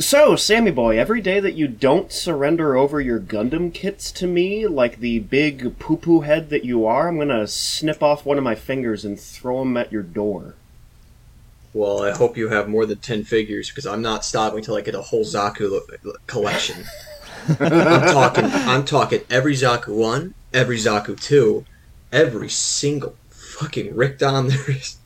So, Sammy boy, every day that you don't surrender over your Gundam kits to me, like the big poo poo head that you are, I'm gonna snip off one of my fingers and throw them at your door. Well, I hope you have more than 10 figures because I'm not stopping until I get a whole Zaku lo- collection. I'm talking I'm talking every Zaku 1, every Zaku 2, every single fucking Rickdom there is.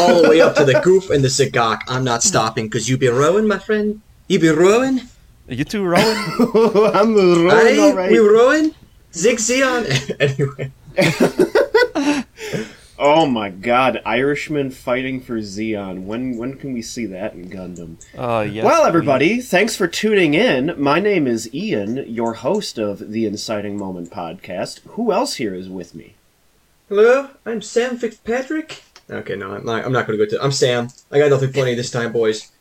All the way up to the Gouf and the Sagak. I'm not stopping because you be rowing, my friend. You be rowing? You two rowing? I'm rolling Aye, alright. we rowing? Sieg Zeon. anyway. Oh my god, Irishman fighting for Zeon. When when can we see that in Gundam? Uh, yes, well, we- everybody, thanks for tuning in. My name is Ian, your host of the Inciting Moment podcast. Who else here is with me? Hello, I'm Sam Fitzpatrick. Okay, no, I'm not, I'm not going to go to. I'm Sam. I got nothing funny this time, boys.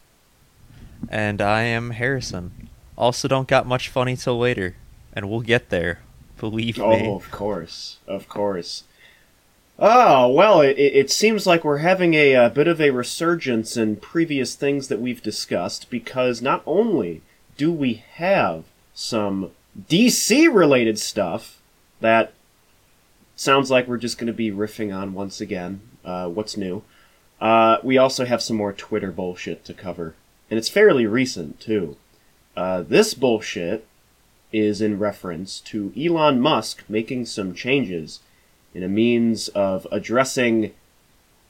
And I am Harrison. Also, don't got much funny till later, and we'll get there. Believe Oh, me. Oh, of course, of course. Oh, well, it, it seems like we're having a, uh bit of a resurgence in previous things that we've discussed because not only do we have some DC related stuff that sounds like we're just going to be riffing on once again. Uh, what's new? Uh, we also have some more Twitter bullshit to cover, and it's fairly recent too. Uh, this bullshit is in reference to Elon Musk making some changes in a means of addressing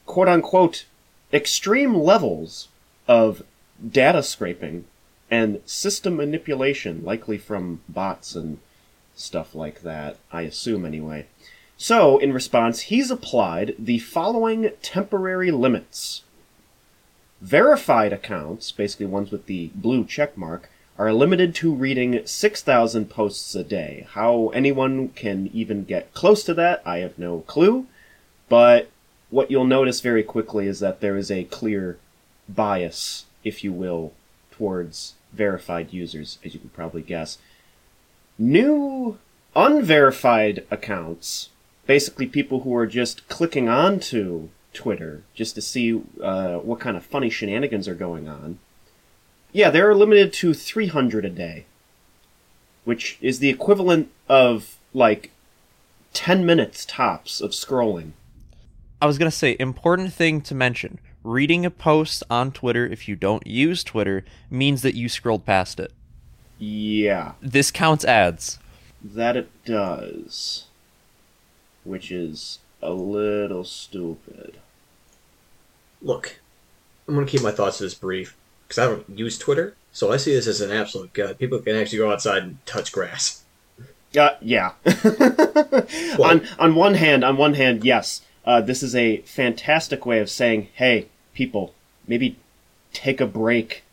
quote unquote extreme levels of data scraping and system manipulation, likely from bots and stuff like that, I assume anyway. So, in response, he's applied the following temporary limits. Verified accounts, basically ones with the blue check mark, are limited to reading 6,000 posts a day. How anyone can even get close to that, I have no clue. But what you'll notice very quickly is that there is a clear bias, if you will, towards verified users, as you can probably guess. New unverified accounts, basically people who are just clicking onto Twitter just to see uh, what kind of funny shenanigans are going on. Yeah, they're limited to 300 a day, which is the equivalent of like 10 minutes tops of scrolling. I was gonna say, important thing to mention. Reading a post on Twitter, if you don't use Twitter, means that you scrolled past it. Yeah, This counts ads. that it does. Which is a little stupid. Look, I'm going to keep my thoughts to this brief because I don't use Twitter, so I see this as an absolute good. People can actually go outside and touch grass. Uh, yeah. on on one hand, on one hand, yes, uh, this is a fantastic way of saying, "Hey, people, maybe take a break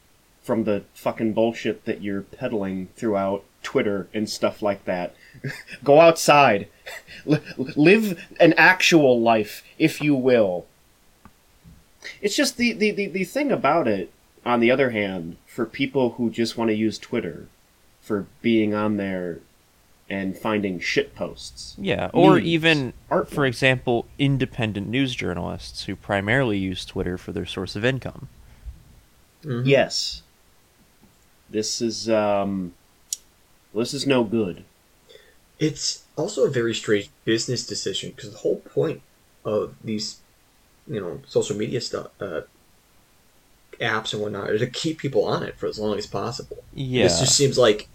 from the fucking bullshit that you're peddling throughout Twitter and stuff like that. Go outside, L- live an actual life, if you will." It's just the, the, the, the thing about it, on the other hand, for people who just want to use Twitter for being on there and finding shit posts. Yeah, or Memes, even, art for example, independent news journalists who primarily use Twitter for their source of income. Yes. This is um this is no good. It's also a very strange business decision because the whole point of these, you know, social media stuff, uh, apps and whatnot, to keep people on it for as long as possible. Yeah. This just seems like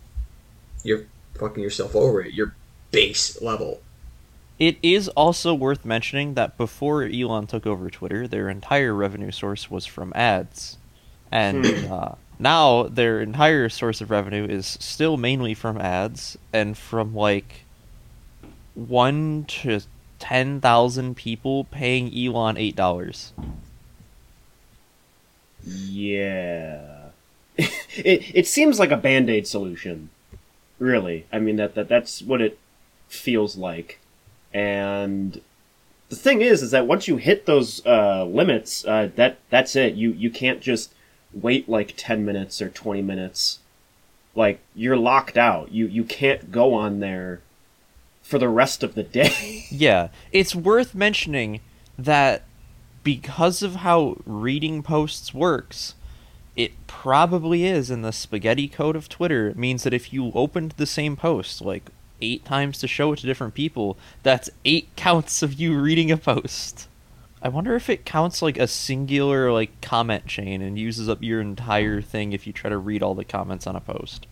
you're fucking yourself over at your base level. It is also worth mentioning that before Elon took over Twitter, their entire revenue source was from ads. And uh, now their entire source of revenue is still mainly from ads and from like 1 to 10,000 people paying Elon $8. Yeah. it it seems like a band-aid solution. Really. I mean that, that that's what it feels like. And the thing is is that once you hit those uh, limits, uh, that that's it. You you can't just wait like 10 minutes or 20 minutes. Like you're locked out. You you can't go on there for the rest of the day. Yeah, it's worth mentioning that because of how reading posts works, it probably is in the spaghetti code of Twitter. It means that if you opened the same post like eight times to show it to different people, that's eight counts of you reading a post. I wonder if it counts like a singular like comment chain and uses up your entire thing if you try to read all the comments on a post.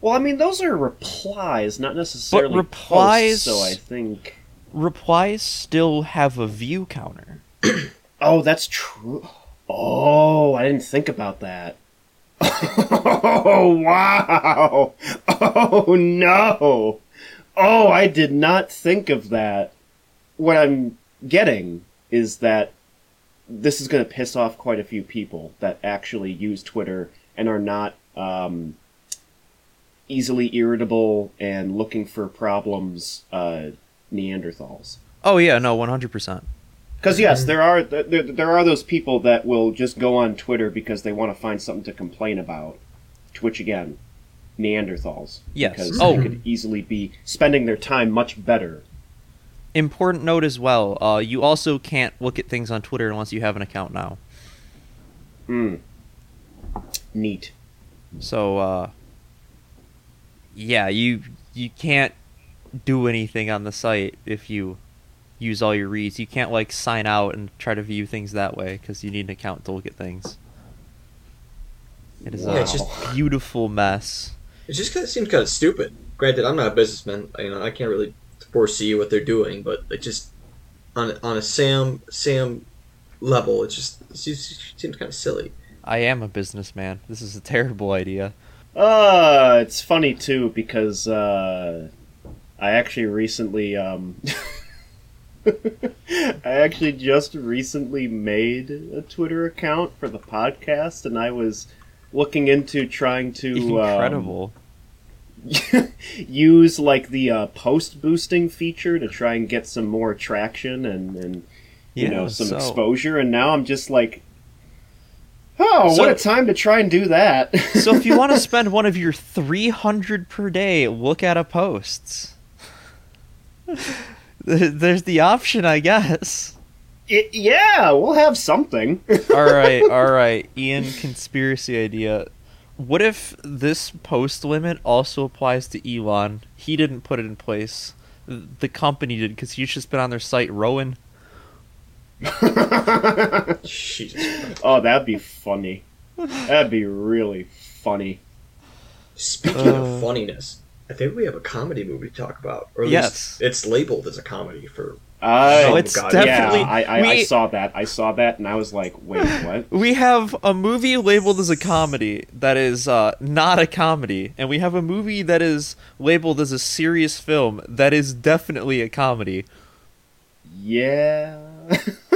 Well, I mean, those are replies, not necessarily replies- posts, so I think. Replies still have a view counter. Oh, that's true. Oh, I didn't think about that. Oh, wow. Oh, no. Oh, I did not think of that. What I'm getting is that this is going to piss off quite a few people that actually use Twitter and are not um, easily irritable and looking for problems uh, Neanderthals. Oh yeah, no, one hundred percent. Because yes, there are there, there are those people that will just go on Twitter because they want to find something to complain about. Twitch again, Neanderthals. Yes. because Oh. they could easily be spending their time much better. Important note as well. Uh, you also can't look at things on Twitter unless you have an account now. Hmm. Neat. So uh, yeah, you you can't do anything on the site if you use all your reads. You can't like sign out and try to view things that way because you need an account to look at things. It is Wow. a it's just- beautiful mess. It just kind of seems kind of stupid. Granted, I'm not a businessman. You know, I can't really foresee what they're doing, but it just on a- on a Sam Sam level, it just it it seems kind of silly. I am a businessman. This is a terrible idea. Uh, it's funny too because uh, I actually recently um, I actually just recently made a Twitter account for the podcast, and I was looking into trying to um, Incredible. use like the uh, post boosting feature to try and get some more traction and, and you Yeah, know some so- exposure and now i'm just like oh So- what a time to try and do that so if you want to spend one of your 300 per day, look at a posts. There's the option, I guess. It- yeah we'll have something all right, all right. Ian, conspiracy idea. What if this post limit also applies to Elon? He didn't put it in place. The company did because he's just been on their site rowing. Jesus. Oh that'd be funny that'd be really funny Speaking Uh. of funniness, I think we have a comedy movie to talk about, or at Yes. least it's labeled as a comedy for. uh, Oh, it's God, definitely. yeah I, I, I we, saw that i saw that and i was like wait what we have a movie labeled as a comedy that is uh, not a comedy, and we have a movie that is labeled as a serious film that is definitely a comedy. Yeah.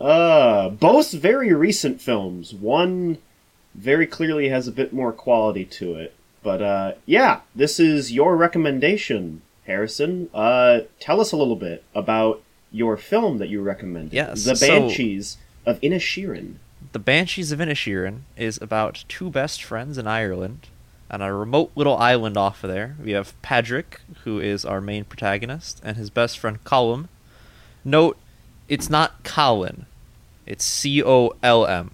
uh, both very recent films. One very clearly has a bit more quality to it. But uh, yeah, this is your recommendation, Harrison. Uh, tell us a little bit about your film that you recommended. Yes, The so- Banshees of Inisherin. The Banshees of Inisherin is about two best friends in Ireland on a remote little island off of there. We have Patrick, who is our main protagonist, and his best friend Colm. Note, it's not Colin. It's C O L M.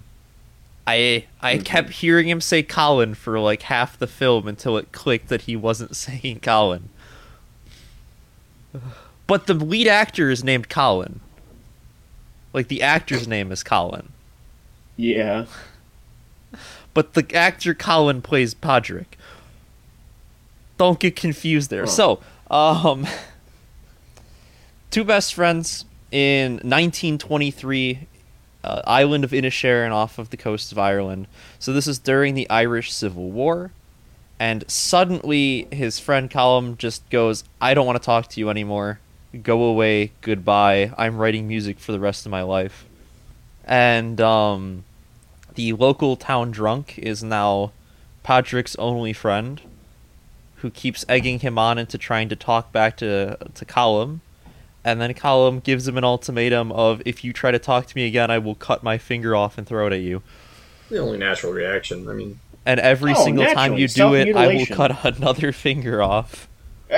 I I kept hearing him say Colin for like half the film until it clicked that he wasn't saying Colin. But the lead actor is named Colin. Like the actor's name is Colin. Yeah. but the actor Colin plays Podrick. Don't get confused there. Huh. So, um, two best friends in 1923, uh, island of Inisherin off of the coast of Ireland. So this is during the Irish Civil War, and suddenly his friend Colin just goes, "I don't want to talk to you anymore. Go away. Goodbye. I'm writing music for the rest of my life." And um, the local town drunk is now Patrick's only friend, who keeps egging him on into trying to talk back to to Colm, and then Colm gives him an ultimatum of if you try to talk to me again, I will cut my finger off and throw it at you. The only natural reaction. I mean, And every Oh, single time you do it, I will cut another finger off.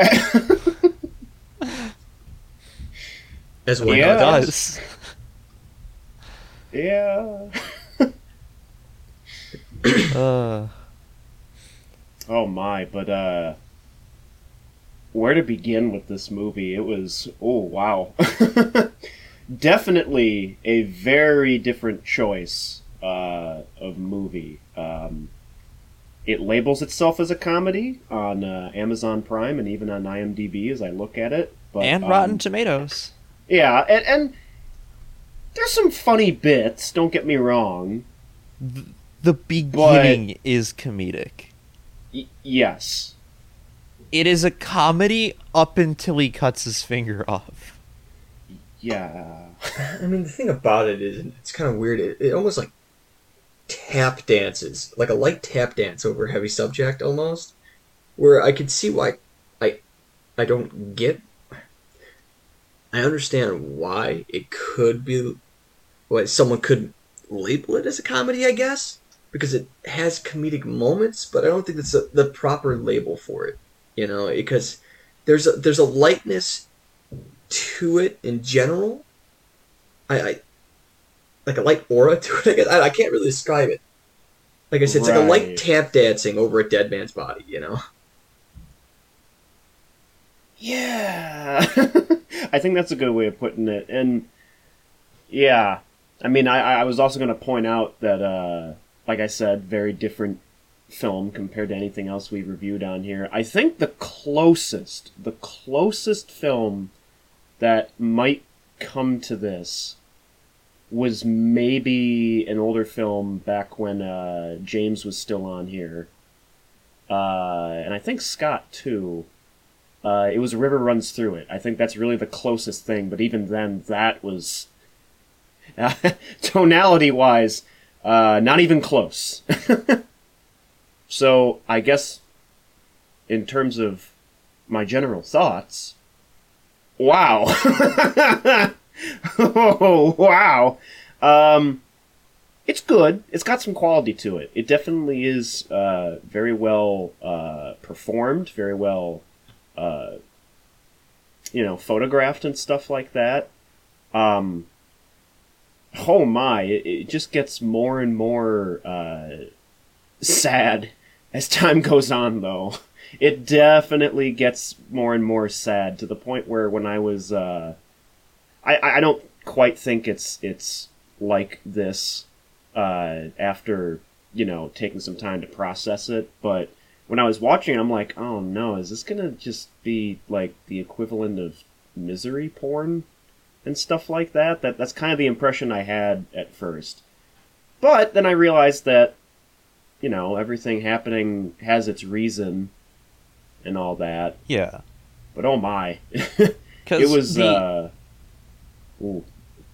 as one Yeah. It does. does. Yeah. Uh, Oh my, but uh where to begin with this movie? It was oh wow. Definitely a very different choice uh of movie. Um it labels itself as a comedy on uh, Amazon Prime and even on IMDb as I look at it. But, and um, Rotten Tomatoes. Yeah, and, and there's some funny bits, don't get me wrong. The beginning is comedic. Y- yes. It is a comedy up until he cuts his finger off. Yeah. I mean, the thing about it is, it's kind of weird. It, it almost like tap dances, like a light tap dance over a heavy subject, almost. Where I could see why I, I don't get. I understand why it could be, why someone could label it as a comedy, I guess, because it has comedic moments, but I don't think that's the, the proper label for it. You know, because there's a, there's a lightness to it in general. I, I like a light aura to it. I, guess. I, I can't really describe it. Like I said, it's like a light tap dancing over a dead man's body. You know. Yeah. I think that's a good way of putting it. And yeah, I mean, I, I was also going to point out that, uh, like I said, very different film compared to anything else we reviewed on here. I think the closest, the closest film that might come to this was maybe an older film back when uh, James was still on here. Uh, and I think Scott too. Uh, it was river runs through it. I think that's really the closest thing, but even then, that was tonality wise, uh, not even close. so I guess, in terms of my general thoughts, wow, oh wow, um, it's good. It's got some quality to it. It definitely is uh, very well uh, performed, very well uh, you know, photographed and stuff like that. Um, oh my, it, it just gets more and more uh, sad as time goes on, though. It definitely gets more and more sad to the point where when I was, uh, I I don't quite think it's it's like this uh, after you know taking some time to process it, but when I was watching I'm like, oh no, is this gonna just be like the equivalent of misery porn and stuff like that? That that's kind of the impression I had at first. But then I realized that, you know, everything happening has its reason and all that. Yeah. But oh my. It was the, uh ooh,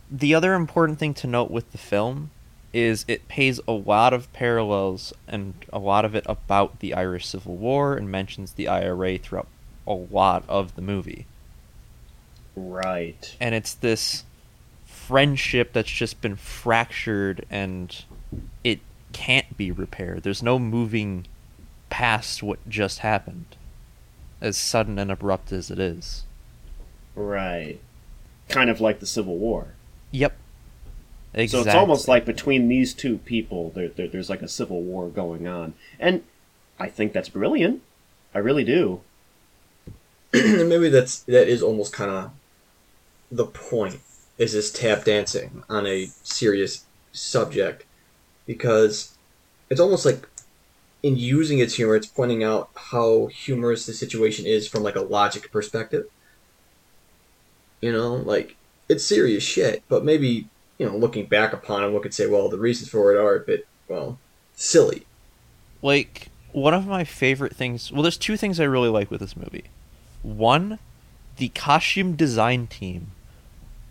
the other important thing to note with the film is it pays a lot of parallels and a lot of it about the Irish Civil War and mentions the IRA throughout a lot of the movie. right. And it's this friendship that's just been fractured and it can't be repaired. There's no moving past what just happened, as sudden and abrupt as it is. Right. Kind of like the Civil War. Yep. Exactly. So it's almost like between these two people, there, there, there's like a civil war going on, and I think that's brilliant. I really do. maybe that's that is almost kind of the point is this tap dancing on a serious subject because it's almost like in using its humor it's pointing out how humorous the situation is from like a logic perspective. You know like it's serious shit but maybe you know looking back upon it one could say well the reasons for it are a bit well silly. Like one of my favorite things well there's two things i really like with this movie. One the costume design team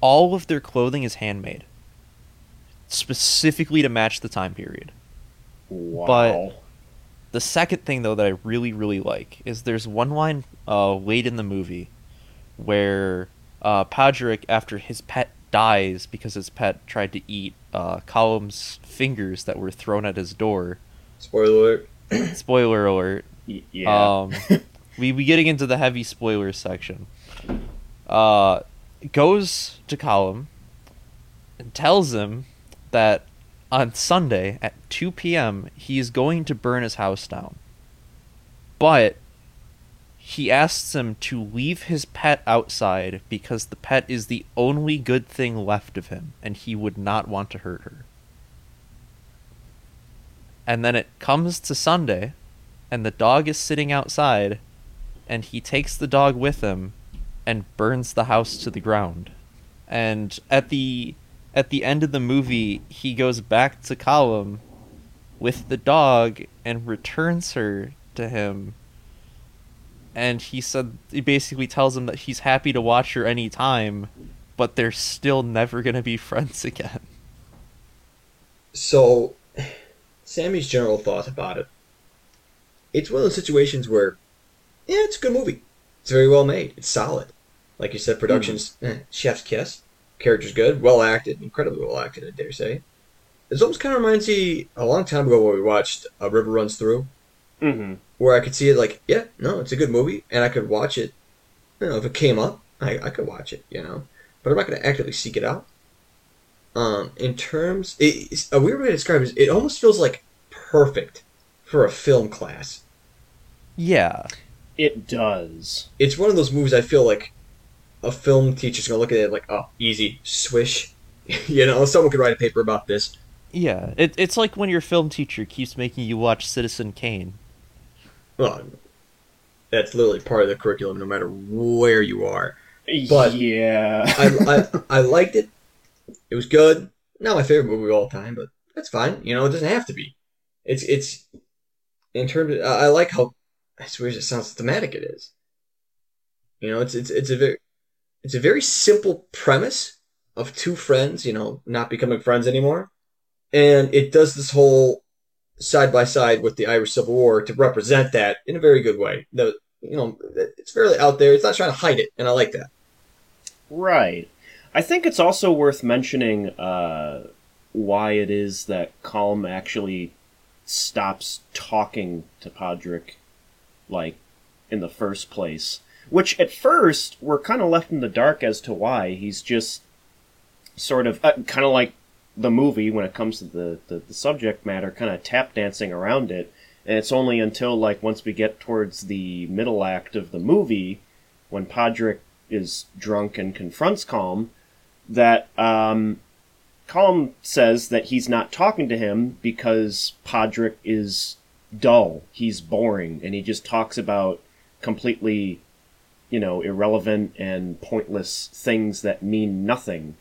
all of their clothing is handmade specifically to match the time period Wow. the second thing though that i really really like is there's one line uh, late in the movie where uh, Podrick, after his pet dies because his pet tried to eat uh, Colm's fingers that were thrown at his door spoiler alert spoiler alert Y- yeah. um, we be getting into the heavy spoiler section. Uh, goes to Colm and tells him that on Sunday at 2 p.m. he's going to burn his house down. But he asks him to leave his pet outside because the pet is the only good thing left of him and he would not want to hurt her. And then it comes to Sunday and the dog is sitting outside and he takes the dog with him and burns the house to the ground. And at the at the end of the movie, he goes back to Colm with the dog and returns her to him. And he said he basically tells him that he's happy to watch her anytime, but they're still never gonna be friends again. So, Sammy's general thought about it. It's one of those situations where, yeah, it's a good movie. It's very well made. It's solid. Like you said, production's eh, chef's kiss. Character's good, well acted, incredibly well acted, I dare say. This almost kind of reminds me a long time ago when we watched A River Runs Through, Mm-hmm. where I could see it like, yeah, no, it's a good movie, and I could watch it. You know, if it came up, I, I could watch it, you know, but I'm not going to actively seek it out. Um, in terms, it, it's, a weird way to describe it is it almost feels like perfect for a film class. Yeah. It does. It's one of those movies I feel like a film teacher's going to look at it like, oh, easy, swish. you know, someone could write a paper about this. Yeah. It, it's like when your film teacher keeps making you watch Citizen Kane. Well, that's literally part of the curriculum, no matter where you are. But- yeah. I, I, I liked it. It was good. Not my favorite movie of all time, but that's fine. You know, it doesn't have to be. It's it's in terms. Of, I I like how as weird as it sounds, thematic it is. You know, it's it's it's a very it's a very simple premise of two friends. You know, not becoming friends anymore, and it does this whole side by side with the Irish Civil War to represent that in a very good way. The you know, it's fairly out there. It's not trying to hide it, and I like that. Right. I think it's also worth mentioning uh, why it is that Calm actually stops talking to Podrick, like, in the first place. Which, at first, we're kind of left in the dark as to why. He's just sort of, uh, kind of like the movie when it comes to the, the, the subject matter, kind of tap dancing around it. And it's only until, like, once we get towards the middle act of the movie, when Podrick is drunk and confronts Calm, that um, Calm says that he's not talking to him because Podrick is dull, he's boring, and he just talks about completely, you know, irrelevant and pointless things that mean nothing.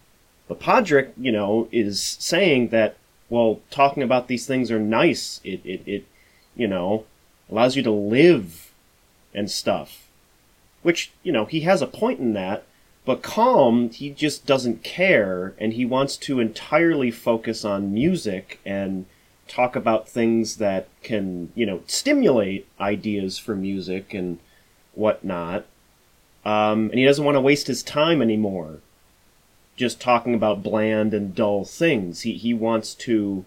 But Podrick, you know, is saying that, well, talking about these things are nice. It, it, it you know, allows you to live and stuff. Which, you know, he has a point in that, but Calm, he just doesn't care, and he wants to entirely focus on music and talk about things that can, you know, stimulate ideas for music and whatnot. Um, and he doesn't want to waste his time anymore just talking about bland and dull things. He, he wants to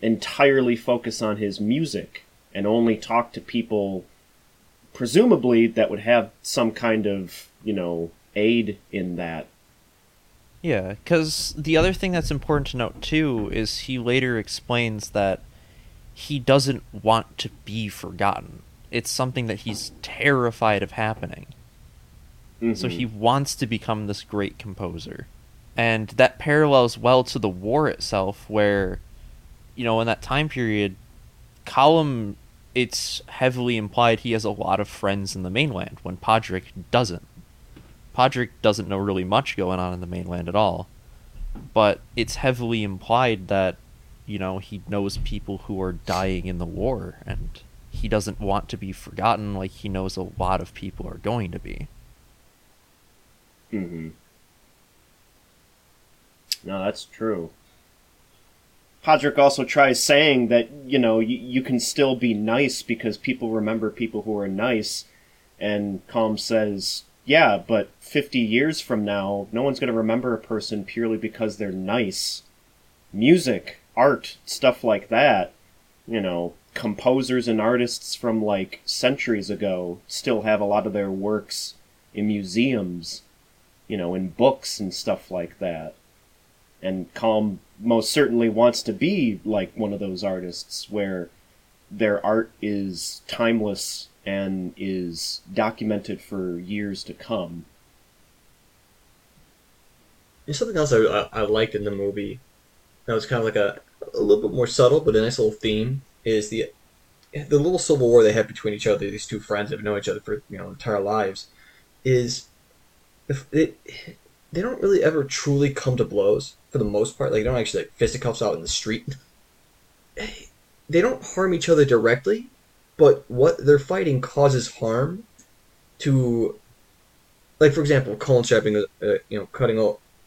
entirely focus on his music and only talk to people presumably that would have some kind of, you know, aid in that. Yeah, because the other thing that's important to note too is he later explains that he doesn't want to be forgotten. It's something that he's terrified of happening. So Mhm. he wants to become this great composer. And that parallels well to the war itself, where, you know, in that time period, Colm, it's heavily implied he has a lot of friends in the mainland, when Podrick doesn't. Podrick doesn't know really much going on in the mainland at all. But it's heavily implied that, you know, he knows people who are dying in the war, and he doesn't want to be forgotten like he knows a lot of people are going to be. Mm-hmm. No, that's true. Podrick also tries saying that, you know, you, you can still be nice because people remember people who are nice. And Calm says, yeah, but 50 years from now, no one's going to remember a person purely because they're nice. Music, art, stuff like that, you know, composers and artists from like centuries ago still have a lot of their works in museums, you know, in books and stuff like that. And Calm most certainly wants to be like one of those artists where their art is timeless and is documented for years to come. And something else I, I, I liked in the movie that was kind of like a, a little bit more subtle, but a nice little theme is the the little civil war they have between each other. These two friends that have known each other for you know entire lives is if it they don't really ever truly come to blows for the most part. Like they don't actually like fisticuffs out in the street. They don't harm each other directly, but what they're fighting causes harm to, like for example, Colin strapping, uh, you know, cutting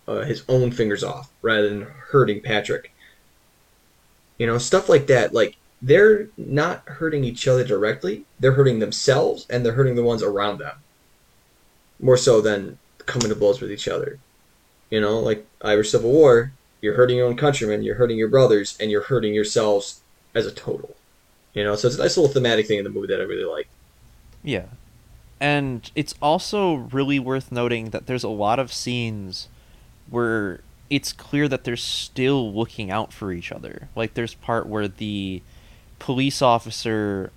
uh, his own fingers off rather than hurting Patrick. You know, stuff like that. Like they're not hurting each other directly; they're hurting themselves and they're hurting the ones around them. More so than coming to blows with each other. You know, like Irish Civil War, you're hurting your own countrymen, you're hurting your brothers, and you're hurting yourselves as a total. You know, so it's a nice little thematic thing in the movie that I really like. Yeah. And it's also really worth noting that there's a lot of scenes where it's clear that they're still looking out for each other. Like there's part where the police officer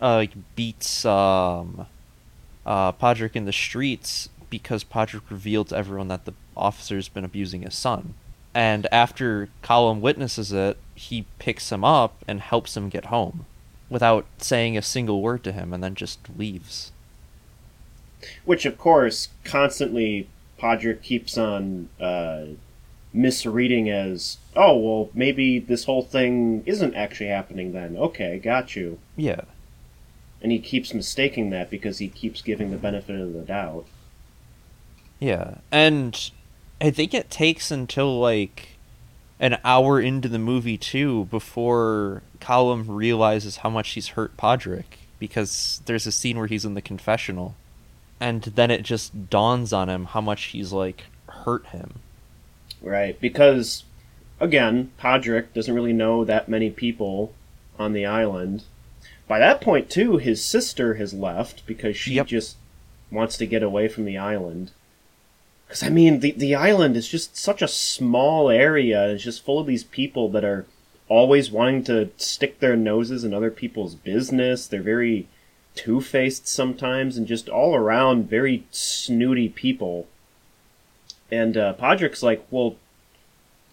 uh, beats um, uh, Podrick in the streets because Podrick revealed to everyone that the officer's been abusing his son. And after Colm witnesses it, he picks him up and helps him get home without saying a single word to him and then just leaves. Which, of course, constantly Podrick keeps on uh, misreading as, oh, well, maybe this whole thing isn't actually happening then. Okay, got you. Yeah. And he keeps mistaking that because he keeps giving the benefit of the doubt. Yeah, and I think it takes until like an hour into the movie too before Colm realizes how much he's hurt Podrick because there's a scene where he's in the confessional and then it just dawns on him how much he's like hurt him. Right, because again, Podrick doesn't really know that many people on the island. By that point too, his sister has left because she Yep. just wants to get away from the island. Because I mean, the the island is just such a small area. It's just full of these people that are always wanting to stick their noses in other people's business. They're very two faced sometimes, and just all around very snooty people. And uh, Podrick's like, well,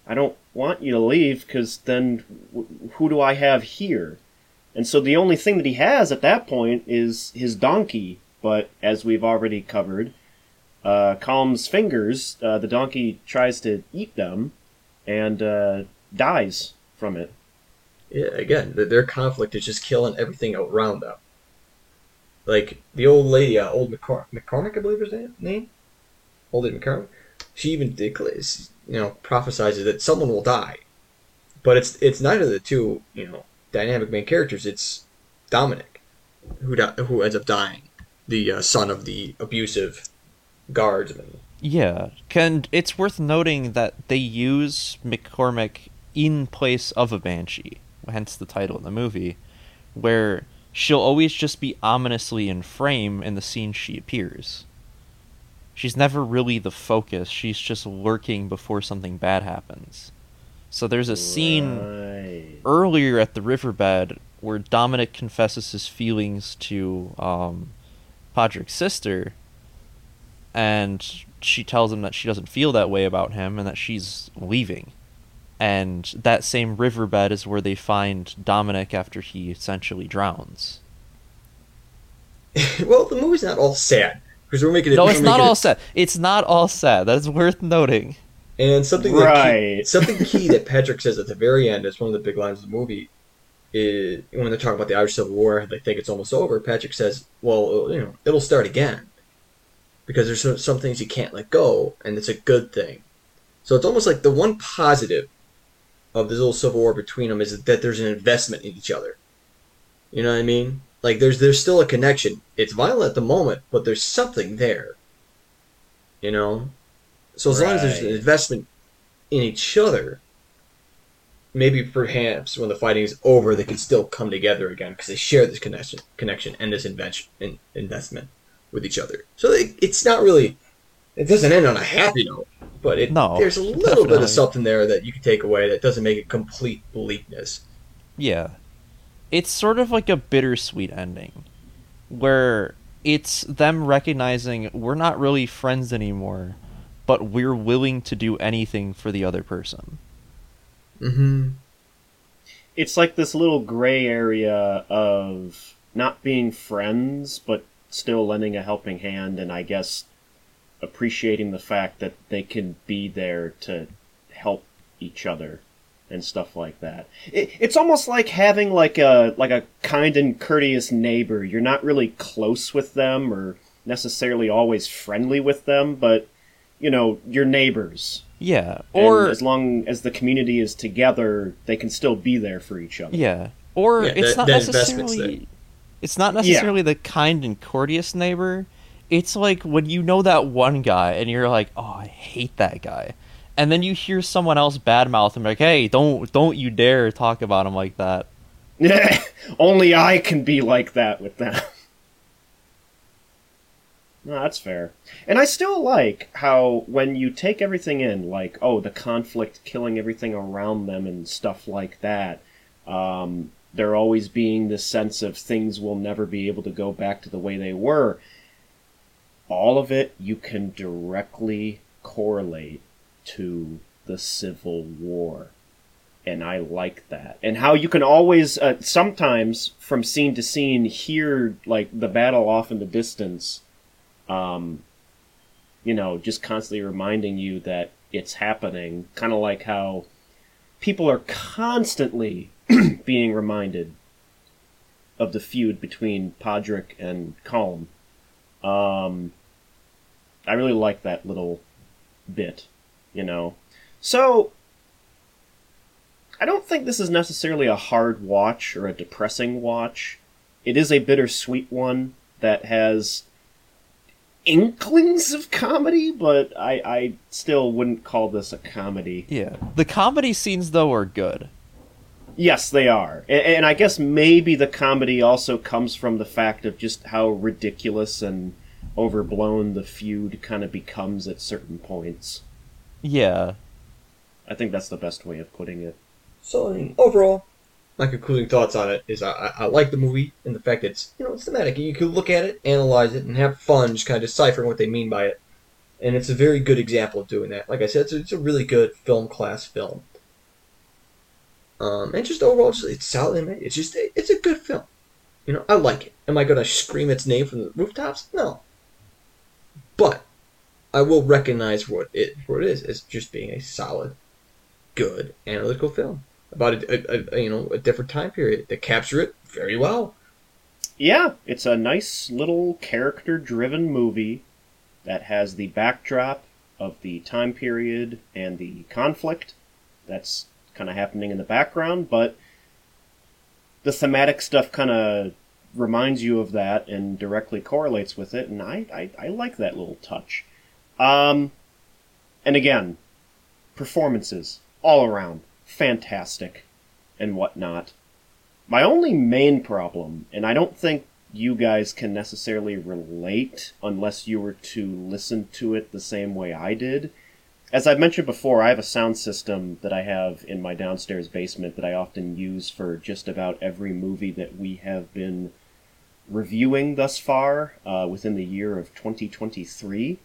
I don't want you to leave because then w- who do I have here? And so the only thing that he has at that point is his donkey. But as we've already covered, uh, Calm's fingers, uh, the donkey tries to eat them and uh, dies from it. Yeah, again, th- their conflict is just killing everything around them. Like the old lady, uh, old McCor- McCormick, I believe her name. name? Old lady McCormick. She even declares, you know, prophesizes that someone will die, but it's it's neither of the two, you know, dynamic main characters. It's Dominic, who di- who ends up dying, the uh, son of the abusive guardsman. Yeah, and it's worth noting that they use McCormick in place of a banshee, hence the title of the movie, where she'll always just be ominously in frame in the scene she appears. She's never really the focus, she's just lurking before something bad happens. So there's a scene Right. earlier at the riverbed where Dominic confesses his feelings to um, Podrick's sister, and she tells him that she doesn't feel that way about him and that she's leaving. And that same riverbed is where they find Dominic after he essentially drowns. well, the movie's not all sad because we're making it. No, it's not all it- sad. It's not all sad. That's worth noting. And something that key, something key that Patrick says at the very end is one of the big lines of the movie. Is when they're talking about the Irish Civil War, they think it's almost over. Patrick says, "Well, uh, you know, it'll start again because there's some, some things you can't let go, and it's a good thing." So it's almost like the one positive of this little civil war between them is that there's an investment in each other. You know what I mean? Like there's there's still a connection. It's violent at the moment, but there's something there. You know, so as long as there's an investment in each other, maybe perhaps when the fighting is over, they can still come together again because they share this connection, connection and this invention, in, investment with each other. So it, it's not really, it doesn't end on a happy note, but it, No, there's a little bit of something there that you can take away that doesn't make it complete bleakness. Yeah. It's sort of like a bittersweet ending where it's them recognizing we're not really friends anymore, but we're willing to do anything for the other person. Mm-hmm. it's like this little gray area of not being friends, but still lending a helping hand, and I guess appreciating the fact that they can be there to help each other and stuff like that. It, it's almost like having like a like a kind and courteous neighbor. You're not really close with them or necessarily always friendly with them, but you know, your neighbors. Yeah. And Or as long as the community is together, they can still be there for each other. Yeah. Or Yeah, it's that- not that necessarily it's not necessarily the kind and courteous neighbor. It's like when you know that one guy and you're like, "Oh, I hate that guy." And then you hear someone else badmouth him like, "Hey, don't don't you dare talk about him like that." Yeah, Only I can be like that with them. no, that's fair. And I still like how when you take everything in, like, oh, the conflict killing everything around them and stuff like that, um, there always being this sense of things will never be able to go back to the way they were. All of it you can directly correlate to the Civil War and I like that. And how you can always, uh, sometimes from scene to scene, hear like the battle off in the distance. Um, you know, just constantly reminding you that it's happening. Kind of like how people are constantly being reminded of the feud between Podrick and Colm. Um, I really like that little bit, you know. So, I don't think this is necessarily a hard watch or a depressing watch. It is a bittersweet one that has inklings of comedy, but I, I still wouldn't call this a comedy. Yeah. The comedy scenes though are good. Yes, they are. And, and I guess maybe the comedy also comes from the fact of just how ridiculous and overblown the feud kind of becomes at certain points. Yeah. I think that's the best way of putting it. So I mean, overall, my concluding thoughts on it is I, I, I like the movie and the fact that it's you know it's thematic. You can look at it, analyze it, and have fun just kind of deciphering what they mean by it. And it's a very good example of doing that. Like I said, it's a, it's a really good film class film. Um, and just overall, just, it's solid. It's just it's a good film. You know, I like it. Am I gonna scream its name from the rooftops? No. But I will recognize what it what it is as just being a solid, good analytical film about a, a, a you know a different time period that capture it very well. Yeah, it's a nice little character driven movie that has the backdrop of the time period and the conflict that's kind of happening in the background, but the thematic stuff kind of reminds you of that and directly correlates with it, and I, I, I like that little touch. Um, and again, performances all around fantastic and whatnot. My only main problem, and I don't think you guys can necessarily relate unless you were to listen to it the same way I did. As I've mentioned before, I have a sound system that I have in my downstairs basement that I often use for just about every movie that we have been reviewing thus far uh, within the year of 2023.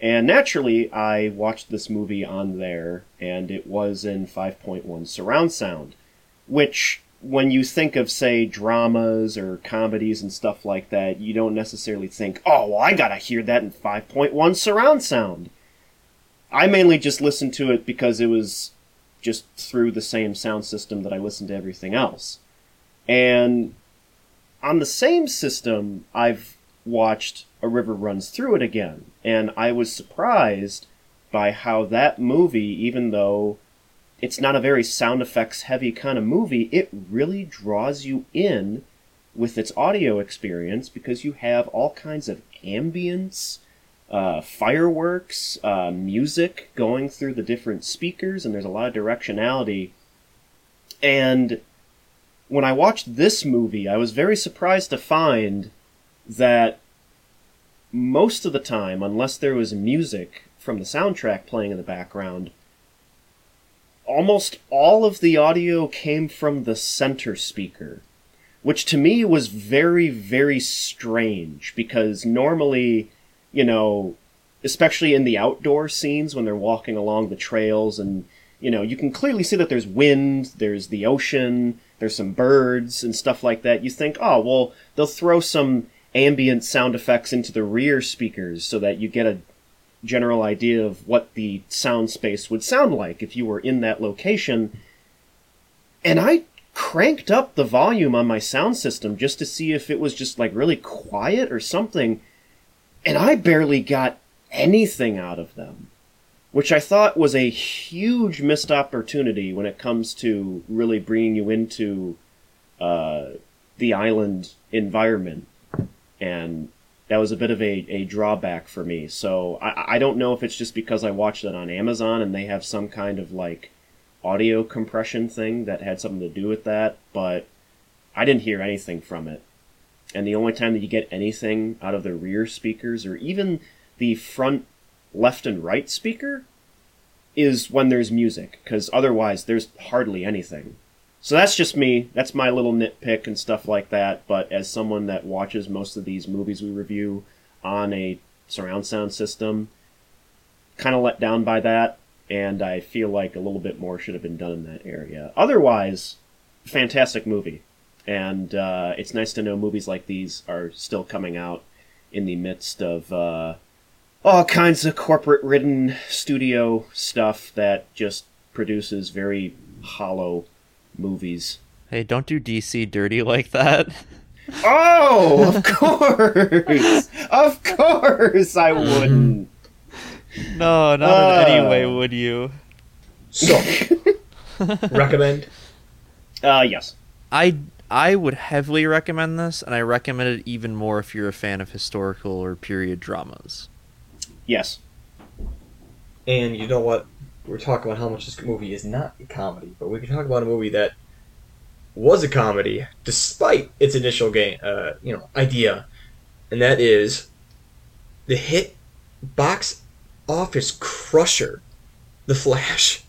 And naturally, I watched this movie on there, and it was in 5.1 surround sound, which, when you think of, say, dramas or comedies and stuff like that, you don't necessarily think, oh, well, I gotta hear that in 5.1 surround sound. I mainly just listened to it because it was just through the same sound system that I listened to everything else. And on the same system, I've watched A River Runs Through It again, and I was surprised by how that movie, even though it's not a very sound effects heavy kind of movie, it really draws you in with its audio experience because you have all kinds of ambience, uh, fireworks, uh, music going through the different speakers, and there's a lot of directionality. And when I watched this movie, I was very surprised to find that most of the time, unless there was music from the soundtrack playing in the background, almost all of the audio came from the center speaker, which to me was very, very strange because normally, you know, especially in the outdoor scenes when they're walking along the trails and you know you can clearly see that there's wind there's the ocean there's some birds and stuff like that. You think oh well they'll throw some ambient sound effects into the rear speakers so that you get a general idea of what the sound space would sound like if you were in that location. And i cranked up the volume on my sound system just to see if it was just like really quiet or something and i barely got anything out of them, which I thought was a huge missed opportunity when it comes to really bringing you into uh, the island environment. And that was a bit of a, a drawback for me. So I, I don't know if it's just because I watched it on Amazon and they have some kind of like audio compression thing that had something to do with that, but I didn't hear anything from it. And the only time that you get anything out of the rear speakers or even the front left and right speaker is when there's music, because otherwise there's hardly anything. So that's just me. That's my little nitpick and stuff like that. But as someone that watches most of these movies we review on a surround sound system, kind of let down by that, and I feel like a little bit more should have been done in that area. Otherwise, fantastic movie. And uh, it's nice to know movies like these are still coming out in the midst of uh, all kinds of corporate ridden studio stuff that just produces very hollow movies. Hey, don't do DC dirty like that. Oh, of course. of course I wouldn't. No, not Uh. in any way would you. So, recommend. Uh yes. I I would heavily recommend this, and I recommend it even more if you're a fan of historical or period dramas. Yes. And you know what? We're talking about how much this movie is not a comedy, but we can talk about a movie that was a comedy despite its initial game, uh, you know, idea, and that is the hit box office crusher, The Flash.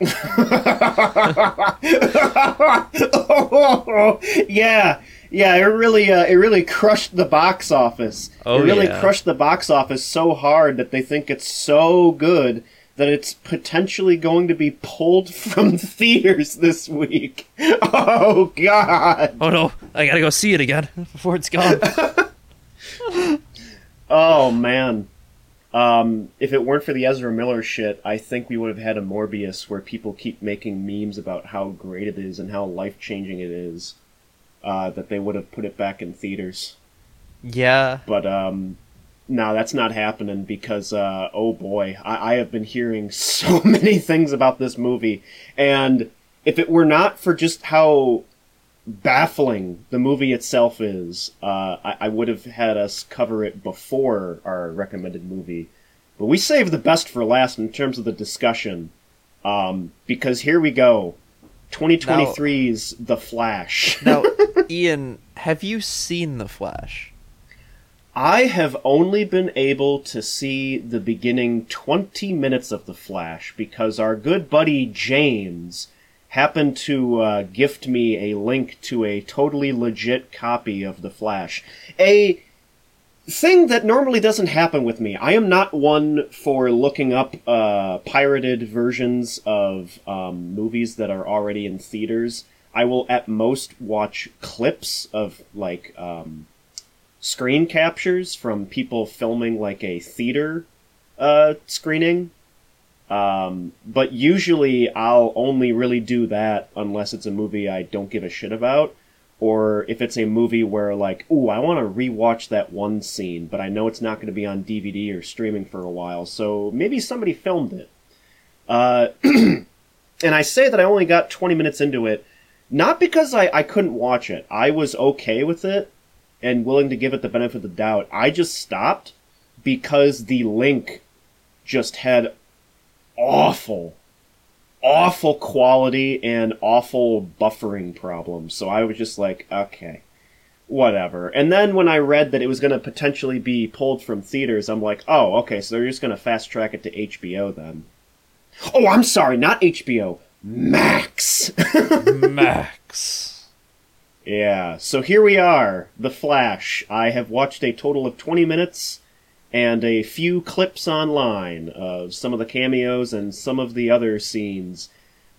yeah, yeah. It really, uh, it really crushed the box office. Oh, it really yeah. crushed the box office so hard that they think it's so good that it's potentially going to be pulled from theaters this week. Oh God! Oh no, I gotta go see it again before it's gone. Oh man. Um, if it weren't for the Ezra Miller shit, I think we would have had a Morbius where people keep making memes about how great it is and how life changing it is. Uh, that they would have put it back in theaters. yeah, But um, no, that's not happening because uh, oh boy, I-, I have been hearing so many things about this movie, and if it were not for just how baffling the movie itself is, uh, I-, I would have had us cover it before our recommended movie. But we saved the best for last in terms of the discussion, um, because here we go. 2023's The Flash. Now, Ian, have you seen The Flash? I have only been able to see the beginning 20 minutes of The Flash because our good buddy James happened to uh, gift me a link to a totally legit copy of The Flash. A thing that normally doesn't happen with me. I am not one for looking up uh, pirated versions of um, movies that are already in theaters. I will at most watch clips of like um, screen captures from people filming like a theater uh, screening. Um, but usually I'll only really do that unless it's a movie I don't give a shit about, or if it's a movie where like, ooh, I want to rewatch that one scene, but I know it's not going to be on DVD or streaming for a while, so maybe somebody filmed it. Uh, and I say that I only got 20 minutes into it, not because I, I couldn't watch it. I was okay with it and willing to give it the benefit of the doubt. I just stopped because the link just had awful, awful quality and awful buffering problems. So I was just like, okay, whatever. And then when I read that it was going to potentially be pulled from theaters, I'm like, oh, okay, so they're just going to fast track it to HBO then. Oh, I'm sorry, not HBO, Max. Max. yeah, so here we are, The Flash. I have watched a total of 20 minutes and a few clips online of some of the cameos and some of the other scenes.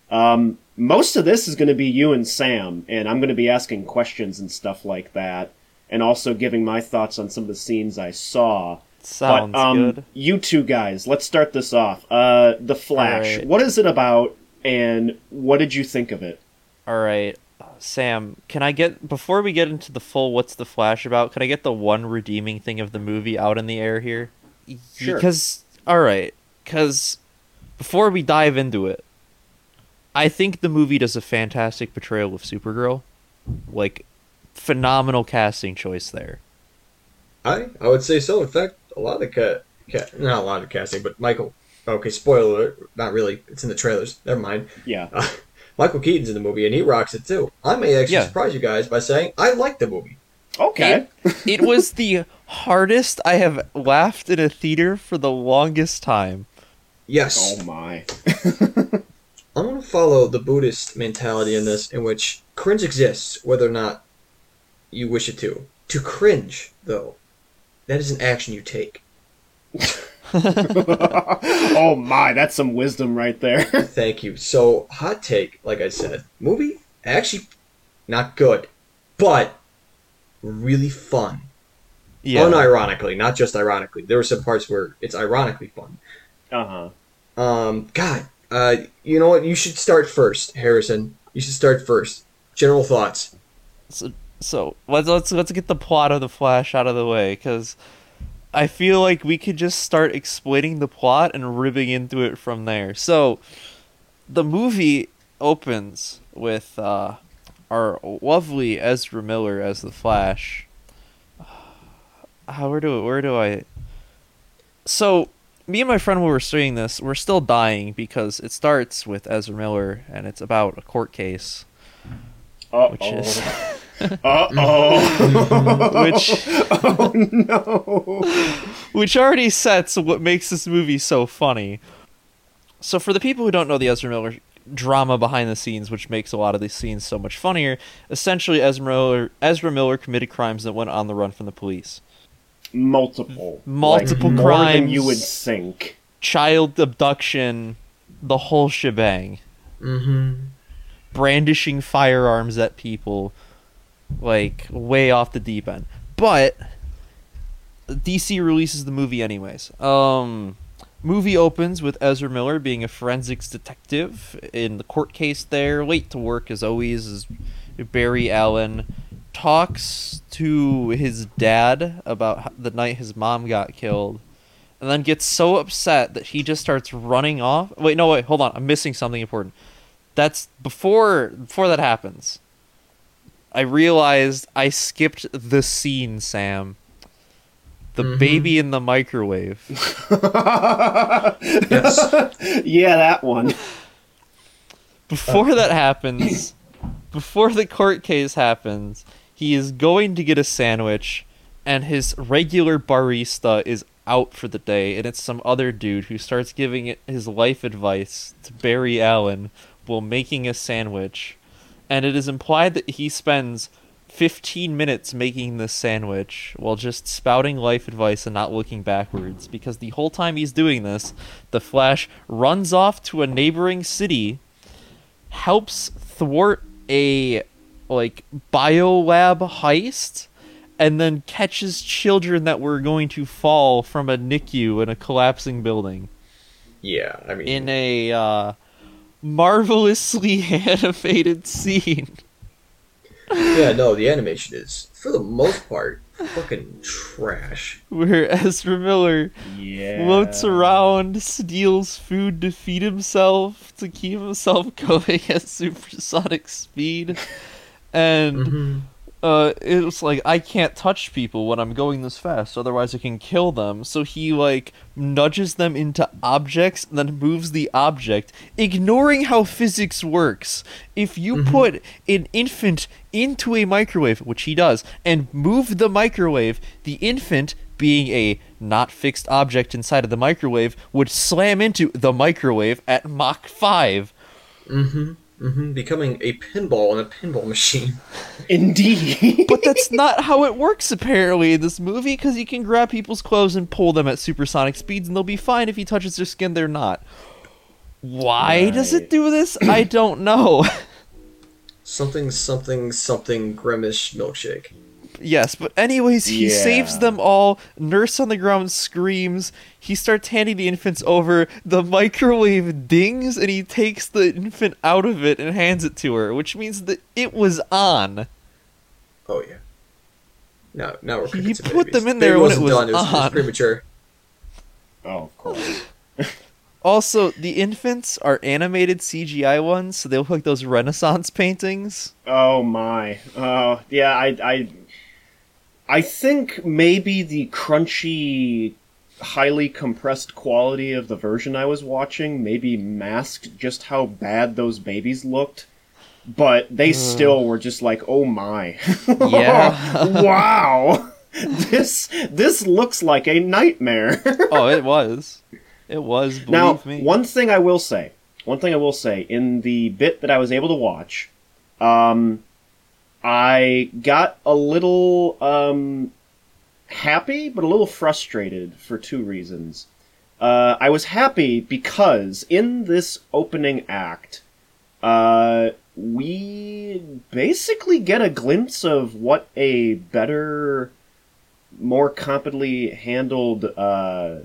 Um, most of this is going to be you and Sam, and I'm going to be asking questions and stuff like that, and also giving my thoughts on some of the scenes I saw. Sounds but, um, good. You two guys, let's start this off. Uh, the Flash. Alright. What is it about, and what did you think of it? All right, Sam. Can I get before we get into the full what's the Flash about? Can I get the one redeeming thing of the movie out in the air here? Sure. Because all right, because before we dive into it, I think the movie does a fantastic portrayal of Supergirl. Like, phenomenal casting choice there. I I would say so. In fact, a lot of the cat, cat not a lot of casting, but Michael. Okay, spoiler. Not really. It's in the trailers. Never mind. Yeah. Uh, Michael Keaton's in the movie, and he rocks it too. I may actually Yeah. surprise you guys by saying I like the movie. Okay. It was the hardest I have laughed in a theater for the longest time. Yes, oh my. I'm going to follow the Buddhist mentality in this, in which cringe exists, whether or not you wish it to. To cringe, though, that is an action you take. oh my, that's some wisdom right there. Thank you. So, hot take, like I said, movie actually not good, but really fun. Yeah. Unironically, not just ironically. There were some parts where it's ironically fun. uh huh. Um, God, uh, you know what? You should start first, Harrison. You should start first. General thoughts. So, so let's let's let's get the plot of the Flash out of the way because I feel like we could just start explaining the plot and ribbing into it from there. So the movie opens with uh, our lovely Ezra Miller as the Flash. How where do where do I? So me and my friend when we were studying this, we're still dying because it starts with Ezra Miller and it's about a court case, Uh which is. Uh oh. which oh no. which already sets what makes this movie so funny. So for the people who don't know the Ezra Miller drama behind the scenes, which makes a lot of these scenes so much funnier, essentially Ezra Miller, Ezra Miller committed crimes that went on the run from the police. Multiple. Multiple like, More than crimes. you would think. Child abduction, the whole shebang. Mm-hmm. brandishing firearms at people like way off the deep end. But DC releases the movie anyways. Um movie opens with Ezra Miller being a forensics detective in the court case there, late to work as always is Barry Allen talks to his dad about the night his mom got killed and then gets so upset that he just starts running off. Wait, no, wait, hold on. I'm missing something important. That's before before that happens. I realized I skipped the scene, Sam. The Mhm. baby in the microwave. Yes. Yeah, that one. Before that happens, before the court case happens, he is going to get a sandwich, and his regular barista is out for the day, and it's some other dude who starts giving it his life advice to Barry Allen while making a sandwich. And it is implied that he spends 15 minutes making this sandwich while just spouting life advice and not looking backwards because the whole time he's doing this, the Flash runs off to a neighboring city helps thwart a like biolab heist and then catches children that were going to fall from a NICU in a collapsing building. Yeah, I mean, in a uh, marvelously animated scene. yeah, no, the animation is for the most part fucking trash. Where Ezra Miller Yeah. floats around, steals food to feed himself, to keep himself going at supersonic speed, and Mm-hmm. Uh, it was like I can't touch people when I'm going this fast, otherwise I can kill them. So he like nudges them into objects, and then moves the object, ignoring how physics works. If you put an infant into a microwave, which he does, and move the microwave, the infant, being a not fixed object inside of the microwave, would slam into the microwave at Mach five. Hmm becoming a pinball in a pinball machine. Indeed. but that's not how it works apparently in this movie because he can grab people's clothes and pull them at supersonic speeds and they'll be fine if he touches their skin they're not why does it do this i don't know Something, something, something. Grimace milkshake. Yes but anyways he saves them all nurse on the ground screams he starts handing the infants over the microwave dings and he takes the infant out of it and hands it to her which means that it was on Oh yeah. No, now we're He put babies. them in Baby there when it wasn't was done. It was, it was on. premature. oh, of course. Also, the infants are animated CGI ones, so they look like those Renaissance paintings. Oh my. Oh yeah. I I I think maybe the crunchy, highly compressed quality of the version I was watching maybe masked just how bad those babies looked. But they still were just like, oh my. Yeah. wow. This this looks like a nightmare. oh, it was. It was, believe now, me. one thing I will say, one thing I will say, in the bit that I was able to watch, um, I got a little um, happy, but a little frustrated for two reasons. Uh, I was happy because in this opening act, uh, we basically get a glimpse of what a better, more competently handled uh,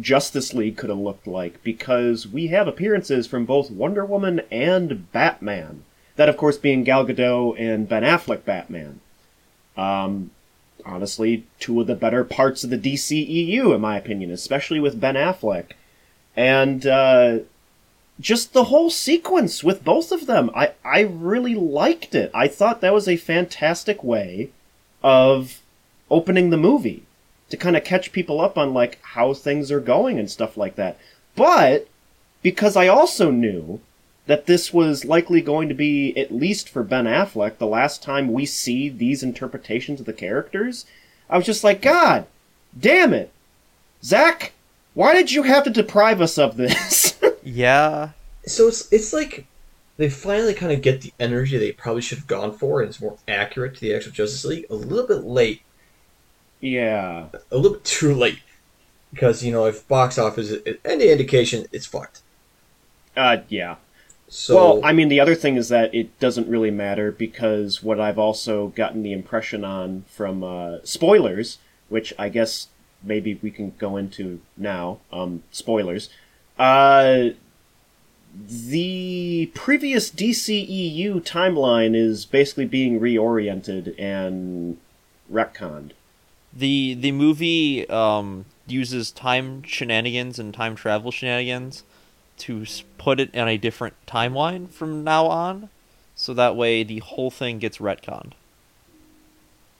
Justice League could have looked like because we have appearances from both Wonder Woman and Batman. That, of course, being Gal Gadot and Ben Affleck Batman. Um, honestly, two of the better parts of the DCEU, in my opinion, especially with Ben Affleck. And uh, just the whole sequence with both of them, I, I really liked it. I thought that was a fantastic way of opening the movie to kind of catch people up on like how things are going and stuff like that. But because I also knew that this was likely going to be at least for Ben Affleck the last time we see these interpretations of the characters, I was just like, God, damn it, Zack, why did you have to deprive us of this? yeah. So it's it's like they finally kind of get the energy they probably should have gone for, and it's more accurate to the actual Justice League. A little bit late, yeah, a little bit too late, because you know if box office is any indication, it's fucked. uh, yeah. So well, I mean, the other thing is that it doesn't really matter because what I've also gotten the impression on from uh, spoilers, which I guess maybe we can go into now. Um, spoilers. Uh, the previous DCEU timeline is basically being reoriented and retconned. The the movie um, uses time shenanigans and time travel shenanigans to put it in a different timeline from now on, so that way the whole thing gets retconned,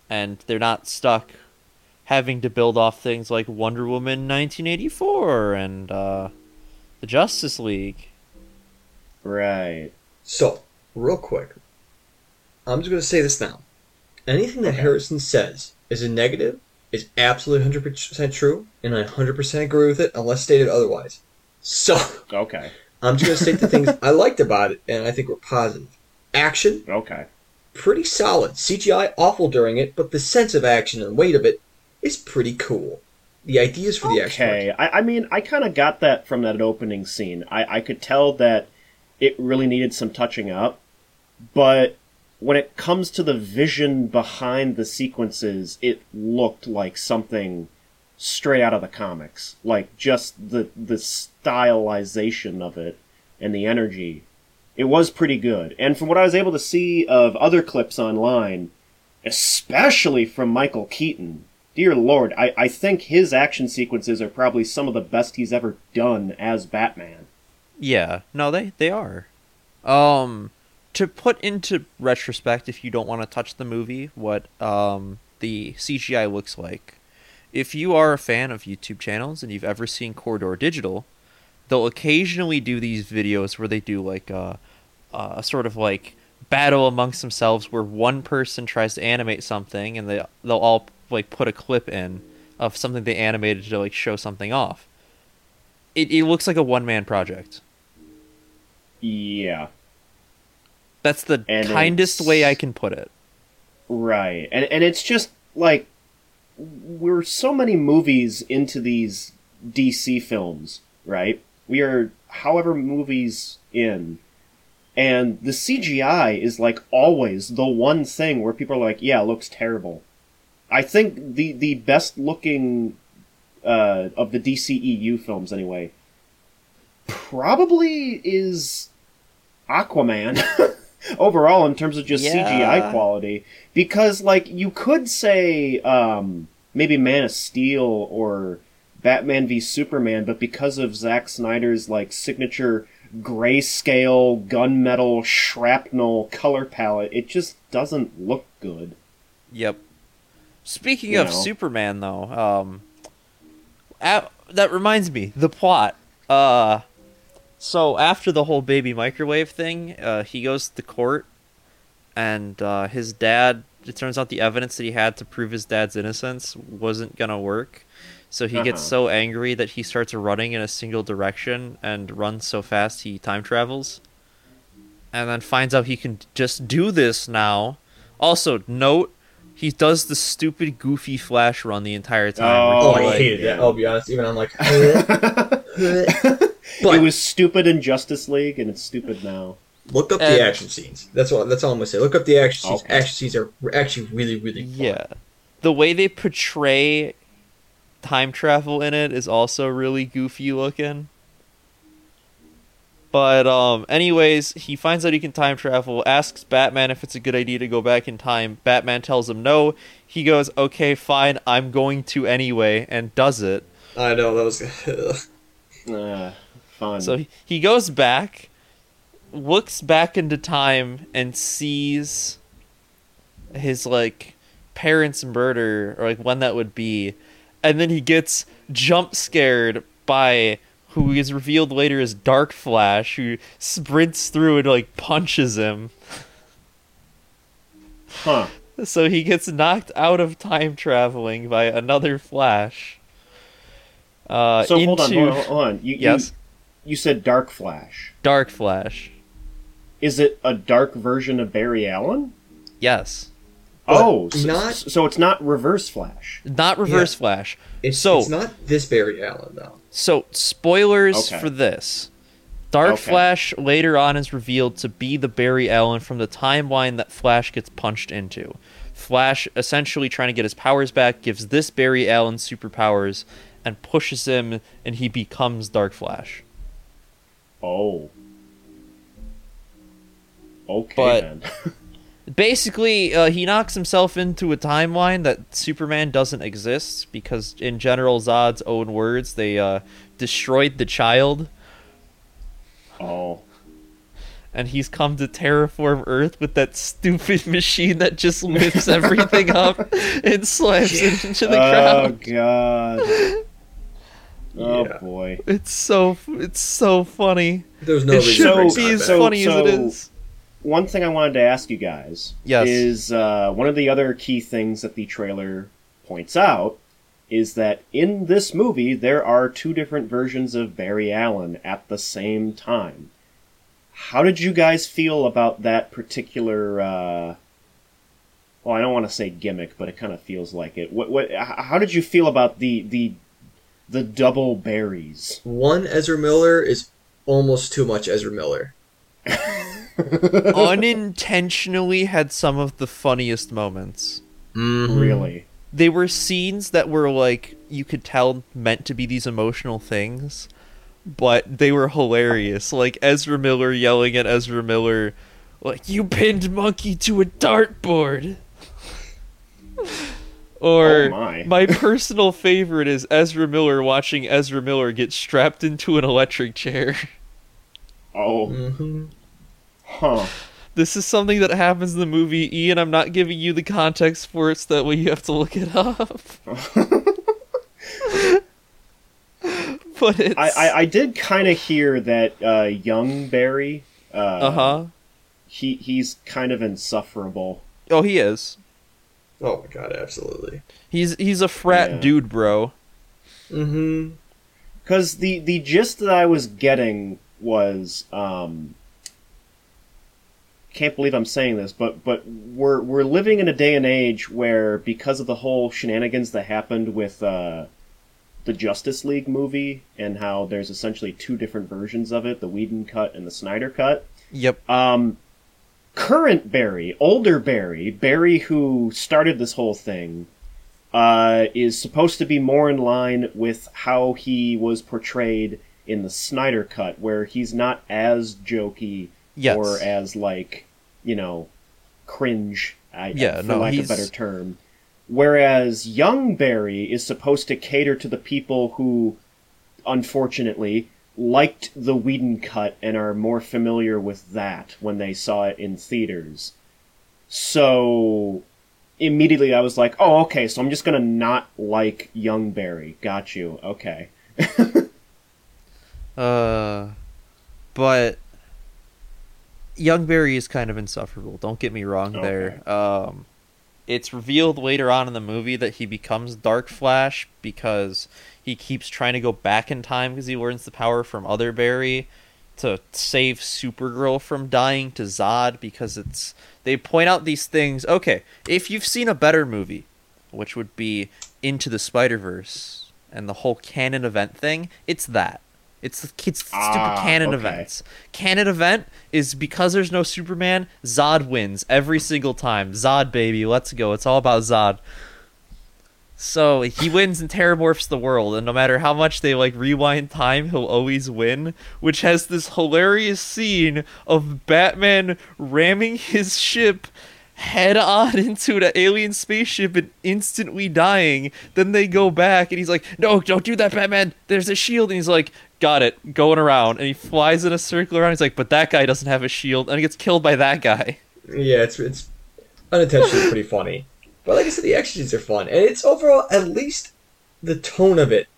and they're not stuck having to build off things like Wonder Woman 1984 and uh, the Justice League. Right. so real quick, I'm just gonna say this now. Anything that Okay. Harrison says is a negative is absolutely 100% true, and I 100% agree with it unless stated otherwise. So. Okay. I'm just going to state the things I liked about it, and I think were positive. Action, Okay. pretty solid. CGI, awful during it, but the sense of action and weight of it is pretty cool. The ideas for the action. Okay, I, I mean, I kind of got that from that opening scene. I, I could tell that it really needed some touching up, but when it comes to the vision behind the sequences, it looked like something straight out of the comics. Like just the the stylization of it and the energy. It was pretty good. And from what I was able to see of other clips online, especially from Michael Keaton, dear lord, I, I think his action sequences are probably some of the best he's ever done as Batman. Yeah, no, they they are. Um, to put into retrospect, if you don't want to touch the movie, what um, the CGI looks like. If you are a fan of YouTube channels and you've ever seen Corridor Digital, they'll occasionally do these videos where they do like a, a sort of like battle amongst themselves where one person tries to animate something and they they'll all like put a clip in of something they animated to like show something off. It it looks like a one man project. Yeah, That's the And kindest way I can put it. right. And and it's just like we're so many movies into these DC films, right? We are however movies in. And the CGI is like always the one thing where people are like, yeah, it looks terrible. I think the the best looking uh, of the DCEU films anyway probably is Aquaman overall in terms of just Yeah. CGI quality because like you could say um, maybe Man of Steel or Batman v Superman but because of Zack Snyder's like signature grayscale gunmetal shrapnel color palette it just doesn't look good Yep. Speaking You of know. Superman, though, um, a- that reminds me the plot. Uh, so after the whole baby microwave thing, uh, he goes to court, and uh, his dad. It turns out the evidence that he had to prove his dad's innocence wasn't gonna work. So he gets Uh-huh. so angry that he starts running in a single direction and runs so fast he time travels. And then finds out he can just do this now. Also, note he does the stupid goofy flash run the entire time. Oh, he, I like- hated that. I'll be honest. Even I'm like, it was stupid in Justice League and it's stupid now look up And- the action scenes. That's all. That's all I'm gonna say. Look up the action scenes. Okay. Action scenes are actually really, really fun. Yeah. The way they portray time travel in it is also really goofy looking. But um anyways, he finds out he can time travel, asks Batman if it's a good idea to go back in time. Batman tells him no. He goes, "Okay, fine, I'm going to anyway," and does it. I know that was. uh, fun So he- he goes back, looks back into time, and sees his like parents' murder, or like when that would be, and then he gets jump scared by who is revealed later as Dark Flash, who sprints through and like punches him. huh So he gets knocked out of time traveling by another Flash. Uh, so hold on, hold on, hold on. You, Yes. you, you said Dark Flash. Dark Flash. Is it a dark version of Barry Allen? Yes. But oh, s- not- so it's not Reverse Flash. Not Reverse Yeah. Flash. It's, So- it's not this Barry Allen though. So, spoilers Okay. for this. Dark Okay. Flash later on is revealed to be the Barry Allen from the timeline that Flash gets punched into. Flash, essentially trying to get his powers back, gives this Barry Allen superpowers and pushes him, and he becomes Dark Flash. Oh. Okay But- then. Basically, uh, he knocks himself into a timeline that Superman doesn't exist because, in General Zod's own words, they uh, destroyed the child. oh. and he's come to terraform Earth with that stupid machine that just lifts everything up and slams it into the ground. oh god. Oh Yeah. boy. It's so it's so funny. There's no it reason shouldn't for be to as so- funny as it so- is. One thing I wanted to ask you guys Yes. is uh, one of the other key things that the trailer points out is that in this movie there are two different versions of Barry Allen at the same time. How did you guys feel about that particular? Uh, well, I don't want to say gimmick, but it kind of feels like it. What? What? How did you feel about the the the double Barrys? One Ezra Miller is almost too much Ezra Miller. Unintentionally had some of the funniest moments. really? They were scenes that were like you could tell meant to be these emotional things, but they were hilarious. Like Ezra Miller yelling at Ezra Miller, like "You pinned monkey to a dartboard." or Oh my. personal favorite is Ezra Miller watching Ezra Miller get strapped into an electric chair. Oh, hmm huh. This is something that happens in the movie. Ian, I'm not giving you the context for it, so that way you have to look it up. but it's I, I, I did kind of hear that uh, young Barry, uh, uh huh. he he's kind of insufferable. Oh, he is. Oh my god, absolutely. He's he's a frat Yeah. dude, bro. Mm-hmm. Because the the gist that I was getting was, um, can't believe I'm saying this, but but we're we're living in a day and age where because of the whole shenanigans that happened with uh, the Justice League movie and how there's essentially two different versions of it, the Whedon cut and the Snyder cut. Yep. Um, current Barry, older Barry, Barry who started this whole thing, uh, is supposed to be more in line with how he was portrayed in the Snyder cut, where he's not as jokey Yes. or as like, you know, cringe. I, Yeah, for no, lack he's- of a better term. Whereas young Barry is supposed to cater to the people who, unfortunately, liked the Whedon cut and are more familiar with that when they saw it in theaters. So immediately I was like, oh, okay, so I'm just gonna not like young Barry. Got you. Okay. Uh, but young Barry is kind of insufferable. Don't get me wrong there. Um, it's revealed later on in the movie that he becomes Dark Flash because he keeps trying to go back in time because he learns the power from other Barry to save Supergirl from dying to Zod because it's they point out these things. Okay, if you've seen a better movie, which would be Into the Spider Verse and the whole canon event thing, it's that. It's the it's the Ah, stupid canon okay. events. Canon event is because there's no Superman, Zod wins every single time. Zod baby, let's go. It's all about Zod. So he wins and terramorphs the world, and no matter how much they like rewind time, he'll always win. Which has this hilarious scene of Batman ramming his ship head on into an alien spaceship and instantly dying. Then they go back, and he's like, "No, don't do that, Batman. There's a shield." And he's like, "Got it, going around." And he flies in a circle around. He's like, "But that guy doesn't have a shield," and he gets killed by that guy. Yeah, it's it's unintentionally pretty funny. But like I said, the action scenes are fun, and it's overall at least the tone of it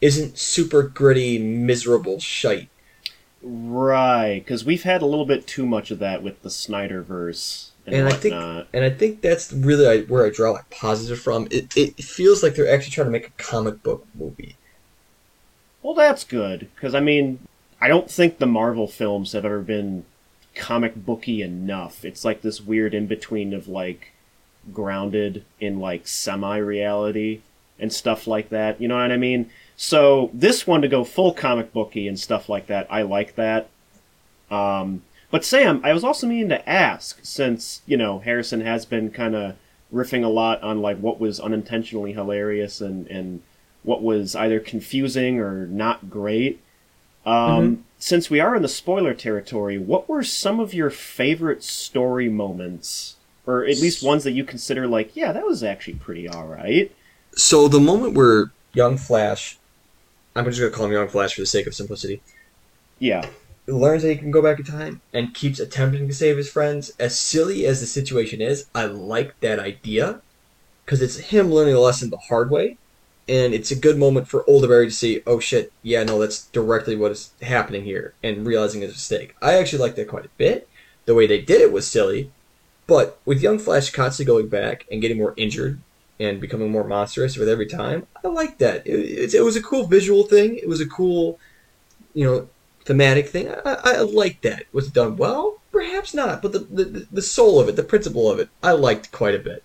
isn't super gritty, miserable shite. Right, because we've had a little bit too much of that with the Snyderverse and, And I think and I think that's really where I draw like positive from. It it feels like they're actually trying to make a comic book movie. Well, that's good because I mean, I don't think the Marvel films have ever been comic booky enough. It's like this weird in between of like grounded in like semi reality and stuff like that. You know what I mean? So this one to go full comic booky and stuff like that, I like that. Um, but Sam, I was also meaning to ask since you know Harrison has been kind of riffing a lot on like what was unintentionally hilarious and and what was either confusing or not great. Um, Since we are in the spoiler territory, what were some of your favorite story moments, or at least ones that you consider like, yeah, that was actually pretty all right? So the moment where young Flash, I'm just gonna call him young Flash for the sake of simplicity, Yeah, learns that he can go back in time and keeps attempting to save his friends. As silly as the situation is, I like that idea because it's him learning a lesson the hard way, and it's a good moment for older Barry to see, oh shit, yeah, no, that's directly what is happening here, and realizing his mistake. I actually like that quite a bit. The way they did it was silly, but with young Flash constantly going back and getting more injured and becoming more monstrous with every time, I like that. It, it, it was a cool visual thing. It was a cool, you know, thematic thing. I, I, I like that. Was it done well? Perhaps not, but the, the the soul of it, the principle of it, I liked quite a bit.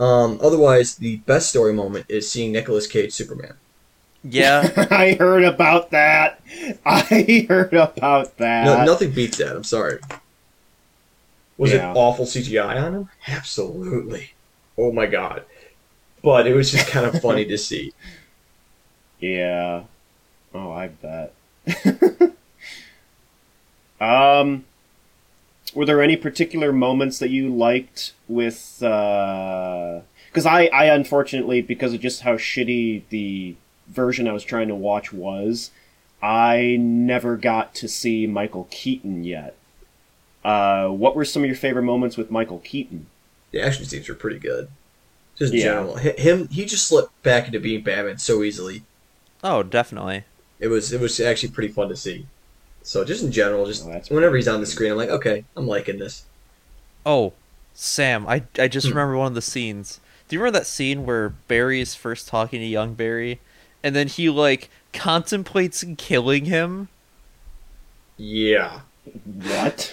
Um, otherwise, the best story moment is seeing Nicolas Cage Superman. Yeah, I heard about that. I heard about that. No, nothing beats that. I'm sorry. Was Yeah. it awful CGI on him? Absolutely. Oh my god. But it was just kind of funny to see. Yeah. Oh, I bet. um, were there any particular moments that you liked with? Because I, I unfortunately, because of just how shitty the version I was trying to watch was, I never got to see Michael Keaton yet. Uh, what were some of your favorite moments with Michael Keaton? The action scenes were pretty good. Just Yeah. general, Hi- him he just slipped back into being Batman so easily. Oh, definitely. It was it was actually pretty fun to see. So just in general, just Oh, whenever he's on the screen, I'm like, okay, I'm liking this. Oh, Sam, I I just Hmm. remember one of the scenes. Do you remember that scene where Barry is first talking to young Barry, and then he like contemplates killing him? Yeah, What?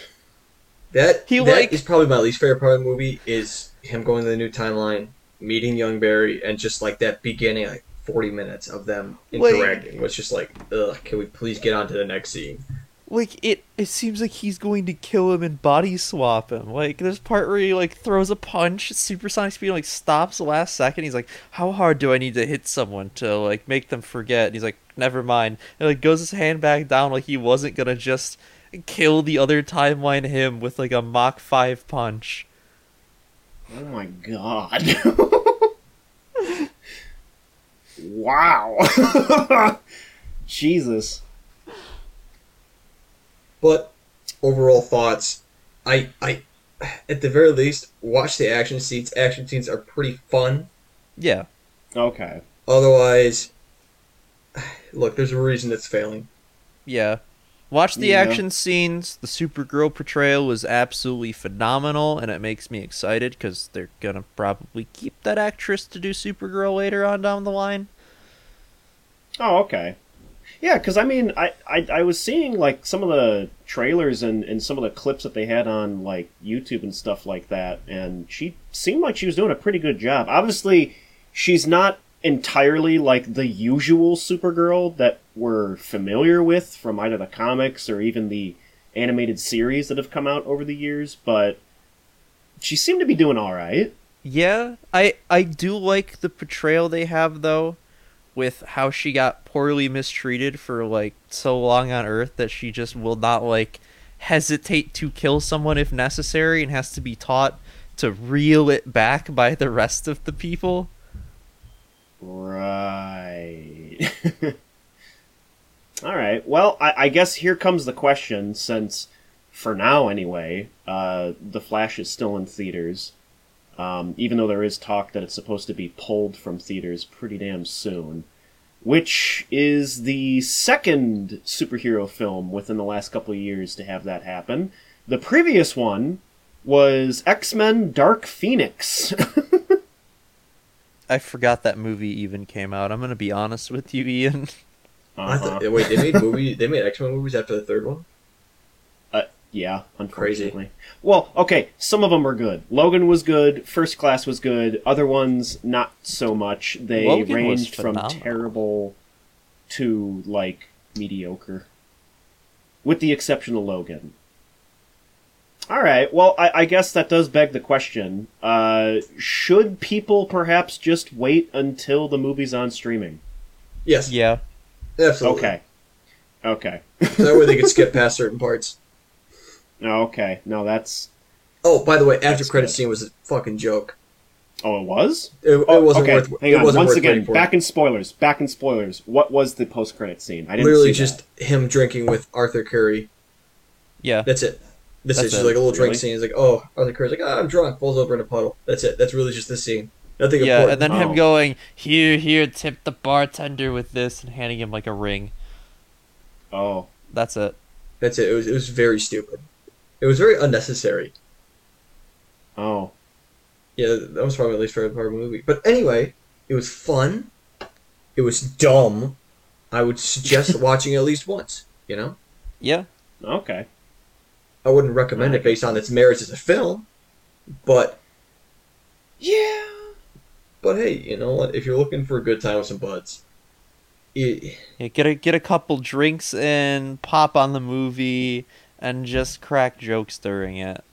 that He, that like- is probably my least favorite part of the movie is him going to the new timeline, meeting young Barry, and just like that beginning like 40 minutes of them Like- interacting was just like, ugh, can we please get on to the next scene? Like it, it seems like he's going to kill him and body swap him. Like there's part where he like throws a punch, supersonic speed, like stops the last second. He's like, "How hard do I need to hit someone to like make them forget?" And he's like, "Never mind." And like goes his hand back down like he wasn't gonna just kill the other timeline him with like a Mach five punch. Oh my god. wow. Jesus. But overall thoughts, I I at the very least watch the action scenes. Action scenes are pretty fun. Yeah, Okay. Otherwise, look, there's a reason it's failing. yeah. Watch the Yeah. action scenes. The Supergirl portrayal was absolutely phenomenal, and it makes me excited because they're gonna probably keep that actress to do Supergirl later on down the line. Oh, okay. Yeah, because I mean, I, I I was seeing like some of the trailers and, and some of the clips that they had on like YouTube and stuff like that, and she seemed like she was doing a pretty good job. Obviously, she's not entirely like the usual Supergirl that we're familiar with from either the comics or even the animated series that have come out over the years, but she seemed to be doing all right. Yeah, I I do like the portrayal they have though, with how she got poorly mistreated for like so long on Earth that she just will not like hesitate to kill someone if necessary and has to be taught to reel it back by the rest of the people. Right. All right. Well, I, I guess here comes the question. Since, for now anyway, uh, the Flash is still in theaters, um, even though there is talk that it's supposed to be pulled from theaters pretty damn soon. Which is the second superhero film within the last couple of years to have that happen. The previous one was X Men Dark Phoenix. I forgot that movie even came out. I'm gonna be honest with you, Ian. Uh-huh. thought, wait, they made movie. They made X Men movies after the third one. Yeah, unfortunately. Well, okay, some of them were good. Logan was good. First Class was good. Other ones, not so much. They Logan ranged from terrible to like mediocre, with the exception of Logan. All right. Well, I, I guess that does beg the question: uh, Should people perhaps just wait until the movie's on streaming? Yes, Yeah, absolutely. Okay. Okay. that way they could skip past certain parts. Oh, okay. No, that's. Oh, by the way, after That's credit good. scene was a fucking joke. Oh, it was. It, it Oh, wasn't okay, worth. hang it on. wasn't Once worth again, for. back in spoilers. Back in spoilers. What was the post-credit scene? I didn't Literally see just him drinking with Arthur Curry. yeah. That's it. This That's is just like a little drink Really? scene. He's like, oh, Arthur Curry's like, oh, I'm drunk, falls over in a puddle. That's it. That's really just the scene. Nothing Yeah, important. and then Oh. him going, here, here, tip the bartender with this, and handing him like a ring. Oh, That's it. That's it. It was it was very stupid. It was very unnecessary. oh, Yeah, that was probably my least favorite part of the movie. But anyway, it was fun. It was dumb. I would suggest watching it at least once. You know, Yeah. okay. I wouldn't recommend it based on its merits as a film, but Yeah. but hey, you know what? If you're looking for a good time with some buds, it, Yeah, get a get a couple drinks and pop on the movie, and just crack jokes during it.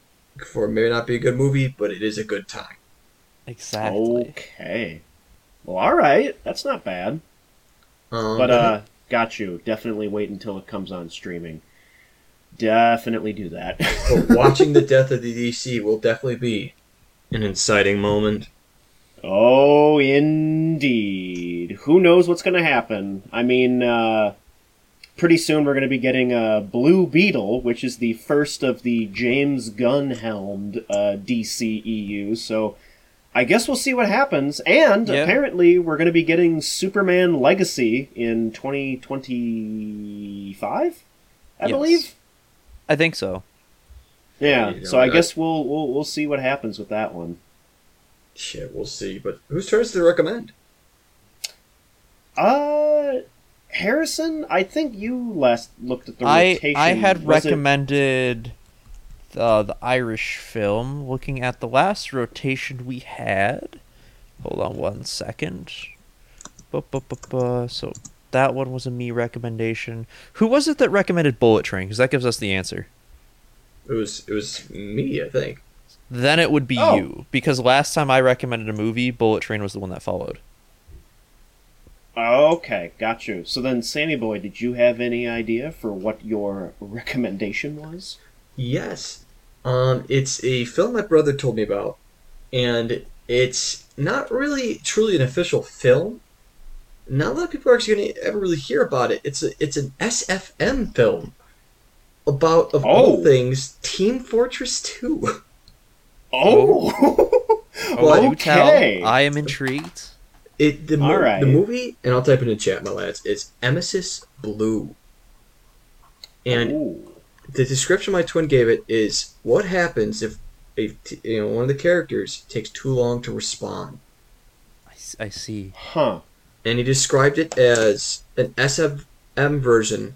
for may not be a good movie, but it is a good time. Exactly. Okay. Well, all right. That's not bad. Um, But uh, got you. Definitely wait until it comes on streaming. Definitely do that. but watching the death of the DC will definitely be an inciting moment. Oh, indeed. Who knows what's going to happen? I mean, uh, pretty soon we're going to be getting a Blue Beetle, which is the first of the James Gunn helmed uh, DCEU. So I guess we'll see what happens. And Yeah. apparently we're going to be getting Superman Legacy in 2025, I Yes. believe. I think so. Yeah. You know, So I that- guess we'll we'll we'll see what happens with that one. Shit, we'll see. But whose turn is to recommend? Uh, Harrison, I think you last looked at the rotation. I I had Was it- recommended the the Irish film. Looking at the last rotation we had. Hold on one second. So that one was a me recommendation. Who was it that recommended Bullet Train? Because that gives us the answer. It was it was me, I think. Then it would be Oh. you. Because last time I recommended a movie, Bullet Train was the one that followed. Okay, got you. So then, Sammy Boy, did you have any idea for what your recommendation was? Yes. Um, it's a film my brother told me about, and it's not really truly an official film. Not a lot of people are actually going to ever really hear about it. It's a it's an SFM film about of Oh. all things Team Fortress Two. Oh, Oh, do tell. okay. I am intrigued. It the, mo- All right. the movie, and I'll type it in the chat, my lads. It's Emesis Blue, and Ooh. the description my twin gave it is what happens if a t- you know one of the characters takes too long to respond. I see. huh? and he described it as an SFM version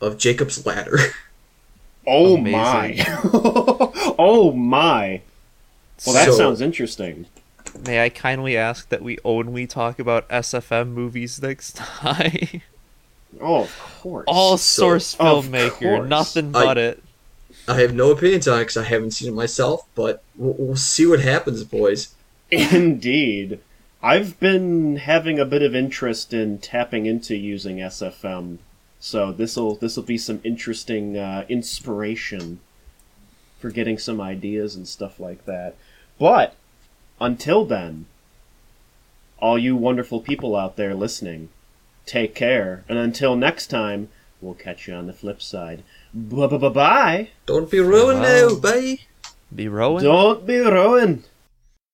of Jacob's Ladder. Oh Amazing. my! oh my! Well, that So- sounds interesting. May I kindly ask that we only talk about SFM movies next time? Oh, of course. All source Of filmmaker, course. nothing I- but it. I have no opinions on it because I haven't seen it myself, but we'll, we'll see what happens, boys. Indeed. I've been having a bit of interest in tapping into using SFM, so this'll this'll be some interesting uh, inspiration for getting some ideas and stuff like that. But until then, all you wonderful people out there listening, take care, and until next time, we'll catch you on the flip side. Bye bye bye bye. Don't be ruined now, bye. Be ruined. Don't be ruined.